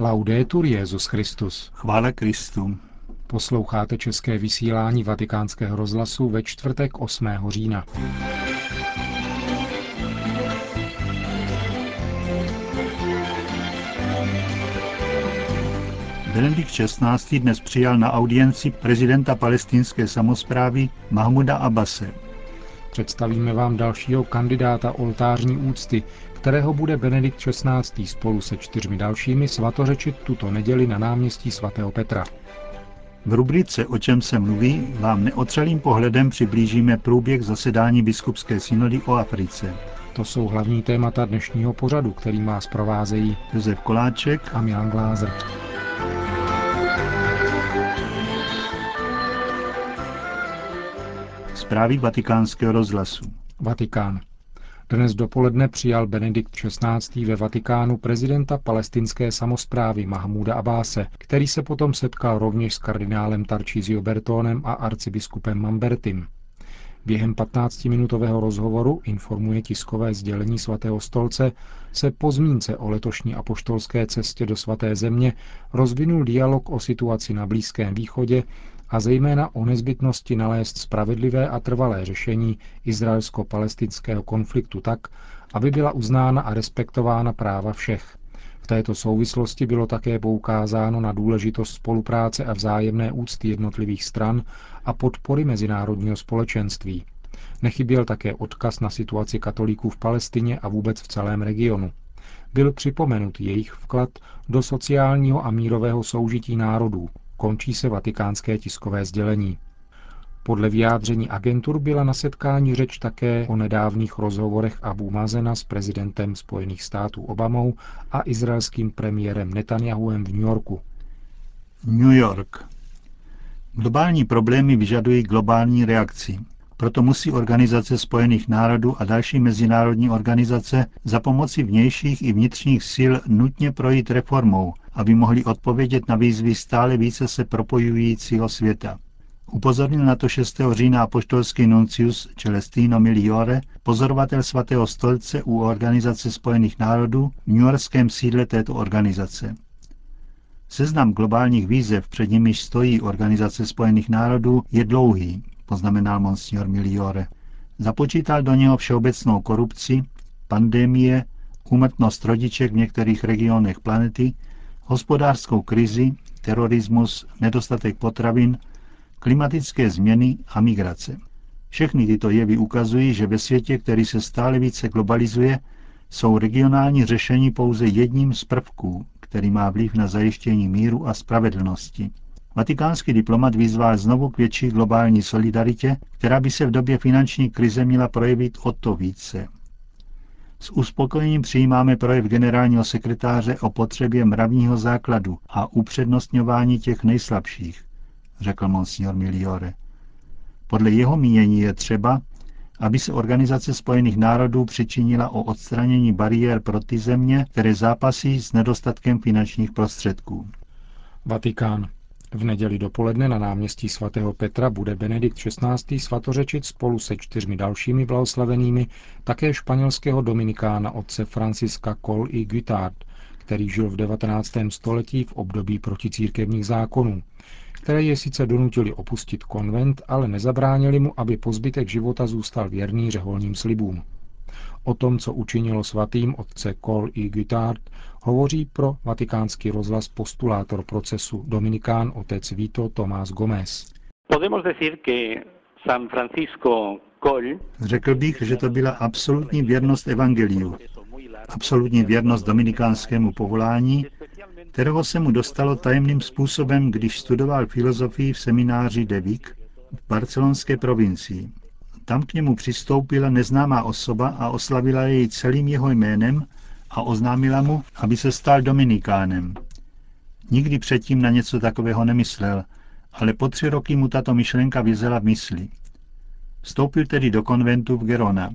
Laudetur Jezus Christus. Chvála Kristu. Posloucháte české vysílání Vatikánského rozhlasu ve čtvrtek 8. října. Benedikt XVI. dnes přijal na audienci prezidenta palestinské samozprávy Mahmuda Abbase. Představíme vám dalšího kandidáta oltářní úcty, kterého bude Benedikt XVI. spolu se čtyřmi dalšími svatořečit tuto neděli na náměstí svatého Petra. V rubrice O čem se mluví vám neotřelým pohledem přiblížíme průběh zasedání biskupské synody o Africe. To jsou hlavní témata dnešního pořadu, který má zprovázejí Josef Koláček a Milan Glázer. Zprávy vatikánského rozhlasu. Vatikán. Dnes dopoledne přijal Benedikt XVI. ve Vatikánu prezidenta palestinské samozprávy Mahmuda Abáse, který se potom setkal rovněž s kardinálem Tarcísio Bertónem a arcibiskupem Mambertim. Během 15-minutového rozhovoru, informuje tiskové sdělení svatého stolce, se po zmínce o letošní apoštolské cestě do svaté země rozvinul dialog o situaci na Blízkém východě a zejména o nezbytnosti nalézt spravedlivé a trvalé řešení izraelsko-palestinského konfliktu tak, aby byla uznána a respektována práva všech. V této souvislosti bylo také poukázáno na důležitost spolupráce a vzájemné úcty jednotlivých stran a podpory mezinárodního společenství. Nechyběl také odkaz na situaci katolíků v Palestině a vůbec v celém regionu. Byl připomenut jejich vklad do sociálního a mírového soužití národů, končí se vatikánské tiskové sdělení. Podle vyjádření agentur byla na setkání řeč také o nedávných rozhovorech Abu Mazena s prezidentem Spojených států Obamou a izraelským premiérem Netanyahuem v New Yorku. New York. Globální problémy vyžadují globální reakci. Proto musí Organizace spojených národů a další mezinárodní organizace za pomoci vnějších i vnitřních sil nutně projít reformou, aby mohli odpovědět na výzvy stále více se propojujícího světa. Upozornil na to 6. října apoštolský nuncius Celestino Miliore, pozorovatel svatého stolce u Organizace spojených národů v New Yorkském sídle této organizace. Seznam globálních výzev, před nimiž stojí Organizace spojených národů, je dlouhý, poznamenal monsignor Miliore. Započítal do něho všeobecnou korupci, pandemie, úmrtnost rodiček v některých regionech planety, hospodářskou krizi, terorismus, nedostatek potravin, klimatické změny a migrace. Všechny tyto jevy ukazují, že ve světě, který se stále více globalizuje, jsou regionální řešení pouze jedním z prvků, který má vliv na zajištění míru a spravedlnosti. Vatikánský diplomat vyzval znovu k větší globální solidaritě, která by se v době finanční krize měla projevit o to více. S uspokojením přijímáme projev generálního sekretáře o potřebě mravního základu a upřednostňování těch nejslabších, řekl monsignor Miliore. Podle jeho mínění je třeba, aby se Organizace spojených národů přičinila o odstranění bariér pro ty země, které zápasí s nedostatkem finančních prostředků. Vatikán. V neděli dopoledne na náměstí svatého Petra bude Benedikt XVI. svatořečit spolu se čtyřmi dalšími blahoslavenými také španělského dominikána otce Franciska Col y Guitard, který žil v 19. století v období proticírkevních zákonů, které je sice donutili opustit konvent, ale nezabránili mu, aby po zbytek života zůstal věrný řeholním slibům. O tom, co učinilo svatým otce Col i Guitard, hovoří pro vatikánský rozhlas postulátor procesu Dominikán otec Vito Tomás Gómez. Řekl bych, že to byla absolutní věrnost evangeliu, absolutní věrnost dominikánskému povolání, kterého se mu dostalo tajemným způsobem, když studoval filozofii v semináři Devik v barcelonské provincii. Tam k němu přistoupila neznámá osoba a oslavila jej celým jeho jménem a oznámila mu, aby se stal dominikánem. Nikdy předtím na něco takového nemyslel, ale po tři roky mu tato myšlenka vyzela v mysli. Vstoupil tedy do konventu v Gerona.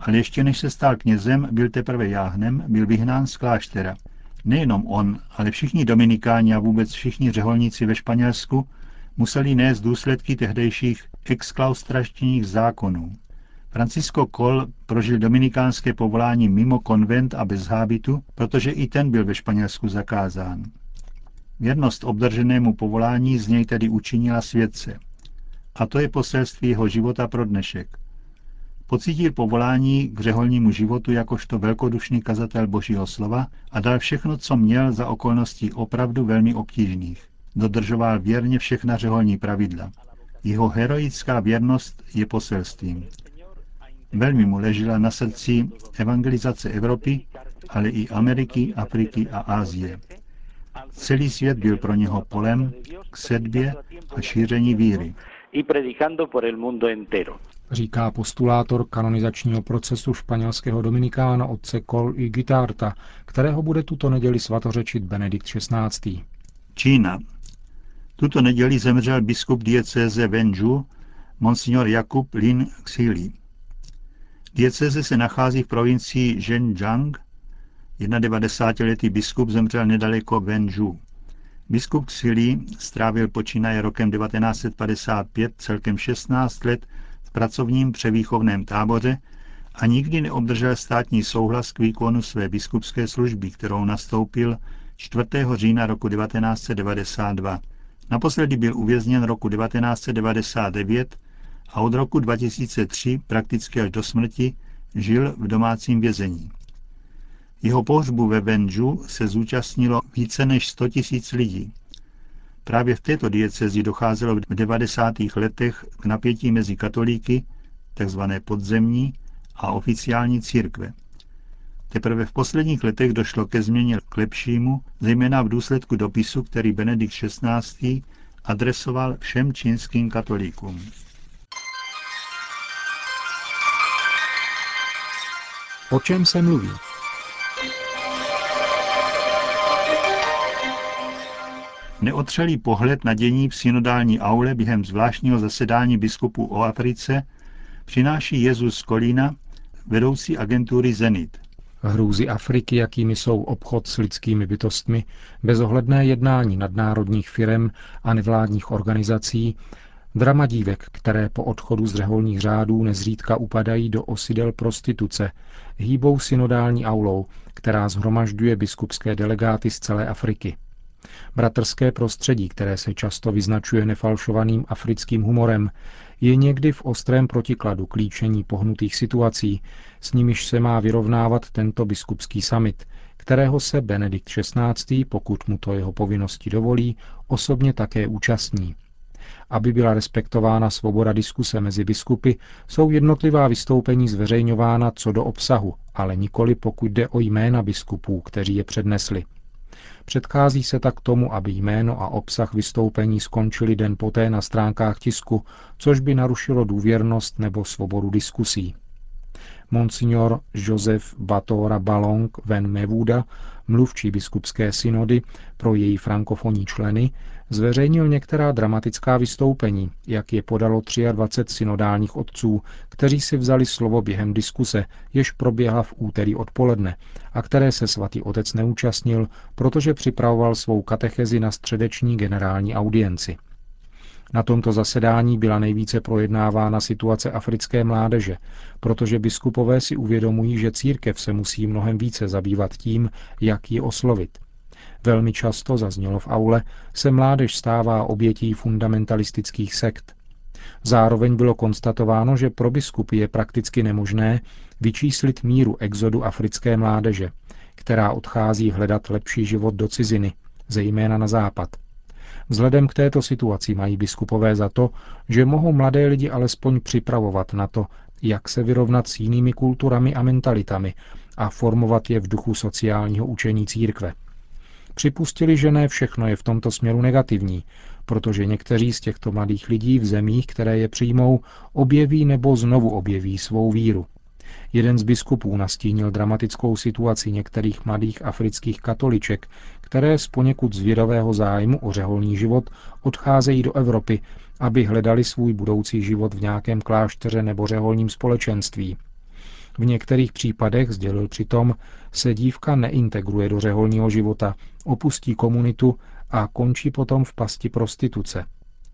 Ale ještě než se stal knězem, byl teprve jáhnem, byl vyhnán z kláštera. Nejenom on, ale všichni dominikáni a vůbec všichni řeholníci ve Španělsku museli nést důsledky tehdejších exklaustraštních zákonů. Francisco Col prožil dominikánské povolání mimo konvent a bez hábitu, protože i ten byl ve Španělsku zakázán. Věrnost obdrženému povolání z něj tedy učinila světce. A to je poselství jeho života pro dnešek. Pocítil povolání k řeholnímu životu jakožto velkodušný kazatel Božího slova a dal všechno, co měl za okolností opravdu velmi obtížných. Dodržoval věrně všechna řeholní pravidla. Jeho heroická věrnost je poselstvím. Velmi mu ležela na srdci evangelizace Evropy, ale i Ameriky, Afriky a Ázie. Celý svět byl pro něho polem k sedbě a šíření víry. Říká postulátor kanonizačního procesu španělského dominikána otce Col i Gitarta, kterého bude tuto neděli svatořečit Benedikt XVI. Čína. Tuto neděli zemřel biskup diecéze Wenju, monsignor Jakub Lin Xili. Dieceze se nachází v provincii Zhenjiang. 91-letý biskup zemřel nedaleko Wenju. Biskup Xili strávil počínaje rokem 1955 celkem 16 let v pracovním převýchovném táboře a nikdy neobdržel státní souhlas k výkonu své biskupské služby, kterou nastoupil 4. října roku 1992. Naposledy byl uvězněn roku 1999 a od roku 2003 prakticky až do smrti žil v domácím vězení. Jeho pohřbu ve Benju se zúčastnilo více než 100 tisíc lidí. Právě v této diecezi docházelo v 90. letech k napětí mezi katolíky, takzvané podzemní, a oficiální církve. Teprve v posledních letech došlo ke změně k lepšímu, zejména v důsledku dopisu, který Benedikt XVI. adresoval všem čínským katolíkům. O čem se mluví? Neotřelý pohled na dění v synodální aule během zvláštního zasedání biskupů o Africe přináší Jezus Kolína, vedoucí agentury Zenit. Hrůzy Afriky, jakými jsou obchod s lidskými bytostmi, bezohledné jednání nadnárodních firem a nevládních organizací, drama dívek, které po odchodu z řeholních řádů nezřídka upadají do osidel prostituce, hýbou synodální aulou, která zhromažďuje biskupské delegáty z celé Afriky. Bratrské prostředí, které se často vyznačuje nefalšovaným africkým humorem, je někdy v ostrém protikladu k pohnutých situací, s nimiž se má vyrovnávat tento biskupský summit, kterého se Benedikt XVI., pokud mu to jeho povinnosti dovolí, osobně také účastní. Aby byla respektována svoboda diskuse mezi biskupy, jsou jednotlivá vystoupení zveřejňována co do obsahu, ale nikoli pokud jde o jména biskupů, kteří je přednesli. Předchází se tak tomu, aby jméno a obsah vystoupení skončili den poté na stránkách tisku, což by narušilo důvěrnost nebo svobodu diskusí. Monsignor Joseph Batora Balong Ven Mevuda, mluvčí biskupské synody pro její frankofonní členy, zveřejnil některá dramatická vystoupení, jak je podalo 23 synodálních otců, kteří si vzali slovo během diskuse, jež proběhla v úterý odpoledne a které se svatý otec neúčastnil, protože připravoval svou katechezi na středeční generální audienci. Na tomto zasedání byla nejvíce projednávána situace africké mládeže, protože biskupové si uvědomují, že církev se musí mnohem více zabývat tím, jak ji oslovit. Velmi často, zaznělo v aule, se mládež stává obětí fundamentalistických sekt. Zároveň bylo konstatováno, že pro biskupy je prakticky nemožné vyčíslit míru exodu africké mládeže, která odchází hledat lepší život do ciziny, zejména na západ. Vzhledem k této situaci mají biskupové za to, že mohou mladé lidi alespoň připravovat na to, jak se vyrovnat s jinými kulturami a mentalitami a formovat je v duchu sociálního učení církve. Připustili, že ne všechno je v tomto směru negativní, protože někteří z těchto mladých lidí v zemích, které je přijmou, objeví nebo znovu objeví svou víru. Jeden z biskupů nastínil dramatickou situaci některých mladých afrických katoliček, které z poněkud zvědavého zájmu o řeholní život odcházejí do Evropy, aby hledali svůj budoucí život v nějakém klášteře nebo řeholním společenství. V některých případech, sdělil přitom, se dívka neintegruje do řeholního života, opustí komunitu a končí potom v pasti prostituce.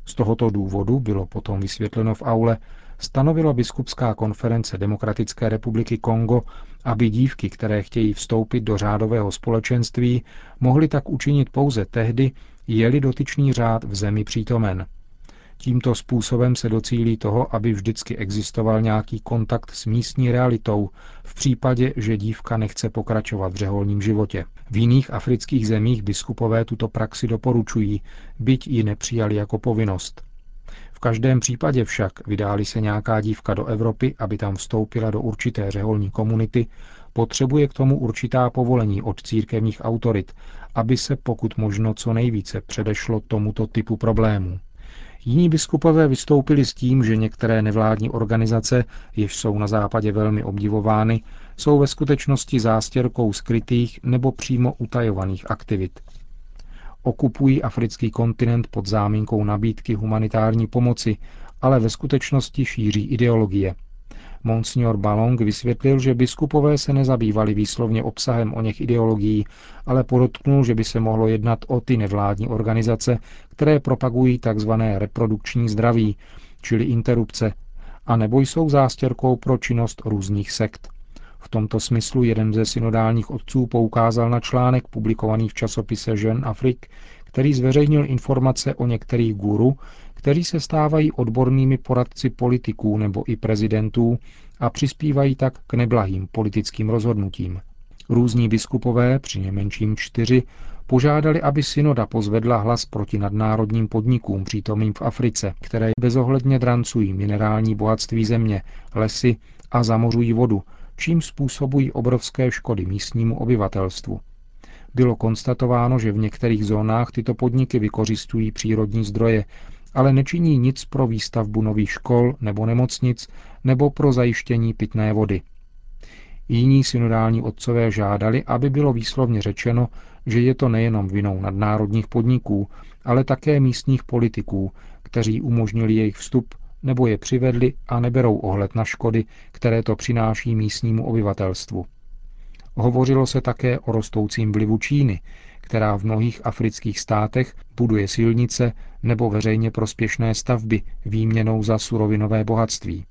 Z tohoto důvodu bylo potom vysvětleno v aule, stanovila biskupská konference Demokratické republiky Kongo, aby dívky, které chtějí vstoupit do řádového společenství, mohly tak učinit pouze tehdy, je-li dotyčný řád v zemi přítomen. Tímto způsobem se docílí toho, aby vždycky existoval nějaký kontakt s místní realitou v případě, že dívka nechce pokračovat v řeholním životě. V jiných afrických zemích biskupové tuto praxi doporučují, byť ji nepřijali jako povinnost. V každém případě však, vydáli se nějaká dívka do Evropy, aby tam vstoupila do určité řeholní komunity, potřebuje k tomu určitá povolení od církevních autorit, aby se pokud možno co nejvíce předešlo tomuto typu problémů. Jiní biskupové vystoupili s tím, že některé nevládní organizace, jež jsou na západě velmi obdivovány, jsou ve skutečnosti zástěrkou skrytých nebo přímo utajovaných aktivit. Okupují africký kontinent pod záminkou nabídky humanitární pomoci, ale ve skutečnosti šíří ideologie – Monsignor Balong vysvětlil, že biskupové se nezabývali výslovně obsahem o něch ideologií, ale podotknul, že by se mohlo jednat o ty nevládní organizace, které propagují tzv. reprodukční zdraví, čili interrupce, a nebo jsou zástěrkou pro činnost různých sekt. V tomto smyslu jeden ze synodálních otců poukázal na článek publikovaný v časopise Jeune Afrique, který zveřejnil informace o některých guru, kteří se stávají odbornými poradci politiků nebo i prezidentů a přispívají tak k neblahým politickým rozhodnutím. Různí biskupové, při nejmenším čtyři, požádali, aby synoda pozvedla hlas proti nadnárodním podnikům přítomným v Africe, které bezohledně drancují minerální bohatství země, lesy a zamořují vodu, čím způsobují obrovské škody místnímu obyvatelstvu. Bylo konstatováno, že v některých zónách tyto podniky vykořistují přírodní zdroje, ale nečiní nic pro výstavbu nových škol nebo nemocnic nebo pro zajištění pitné vody. Jiní synodální otcové žádali, aby bylo výslovně řečeno, že je to nejenom vinou nadnárodních podniků, ale také místních politiků, kteří umožnili jejich vstup nebo je přivedli a neberou ohled na škody, které to přináší místnímu obyvatelstvu. Hovořilo se také o rostoucím vlivu Číny, která v mnohých afrických státech buduje silnice nebo veřejně prospěšné stavby výměnou za surovinové bohatství.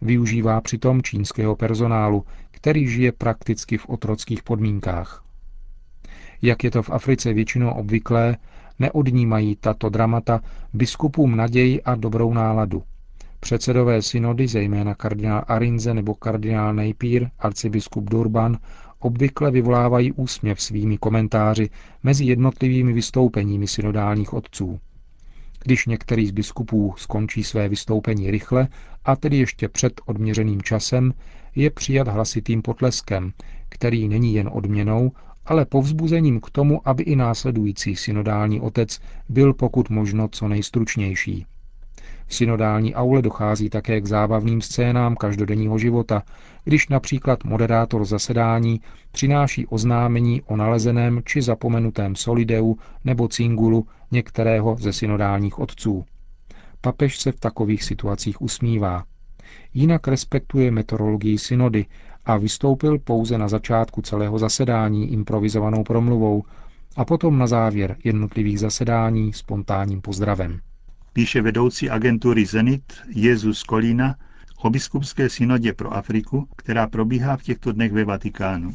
Využívá přitom čínského personálu, který žije prakticky v otrockých podmínkách. Jak je to v Africe většinou obvyklé, neodnímají tato dramata biskupům naději a dobrou náladu. Předsedové synody, zejména kardinál Arinze nebo kardinál Napier, arcibiskup Durban, obvykle vyvolávají úsměv svými komentáři mezi jednotlivými vystoupeními synodálních otců. Když některý z biskupů skončí své vystoupení rychle, a tedy ještě před odměřeným časem, je přijat hlasitým potleskem, který není jen odměnou, ale povzbuzením k tomu, aby i následující synodální otec byl pokud možno co nejstručnější. V synodální aule dochází také k zábavným scénám každodenního života, když například moderátor zasedání přináší oznámení o nalezeném či zapomenutém solideu nebo cingulu některého ze synodálních otců. Papež se v takových situacích usmívá. Jinak respektuje meteorologii synody a vystoupil pouze na začátku celého zasedání improvizovanou promluvou a potom na závěr jednotlivých zasedání spontánním pozdravem píše vedoucí agentury Zenit Jezus Kolína o biskupské synodě pro Afriku, která probíhá v těchto dnech ve Vatikánu.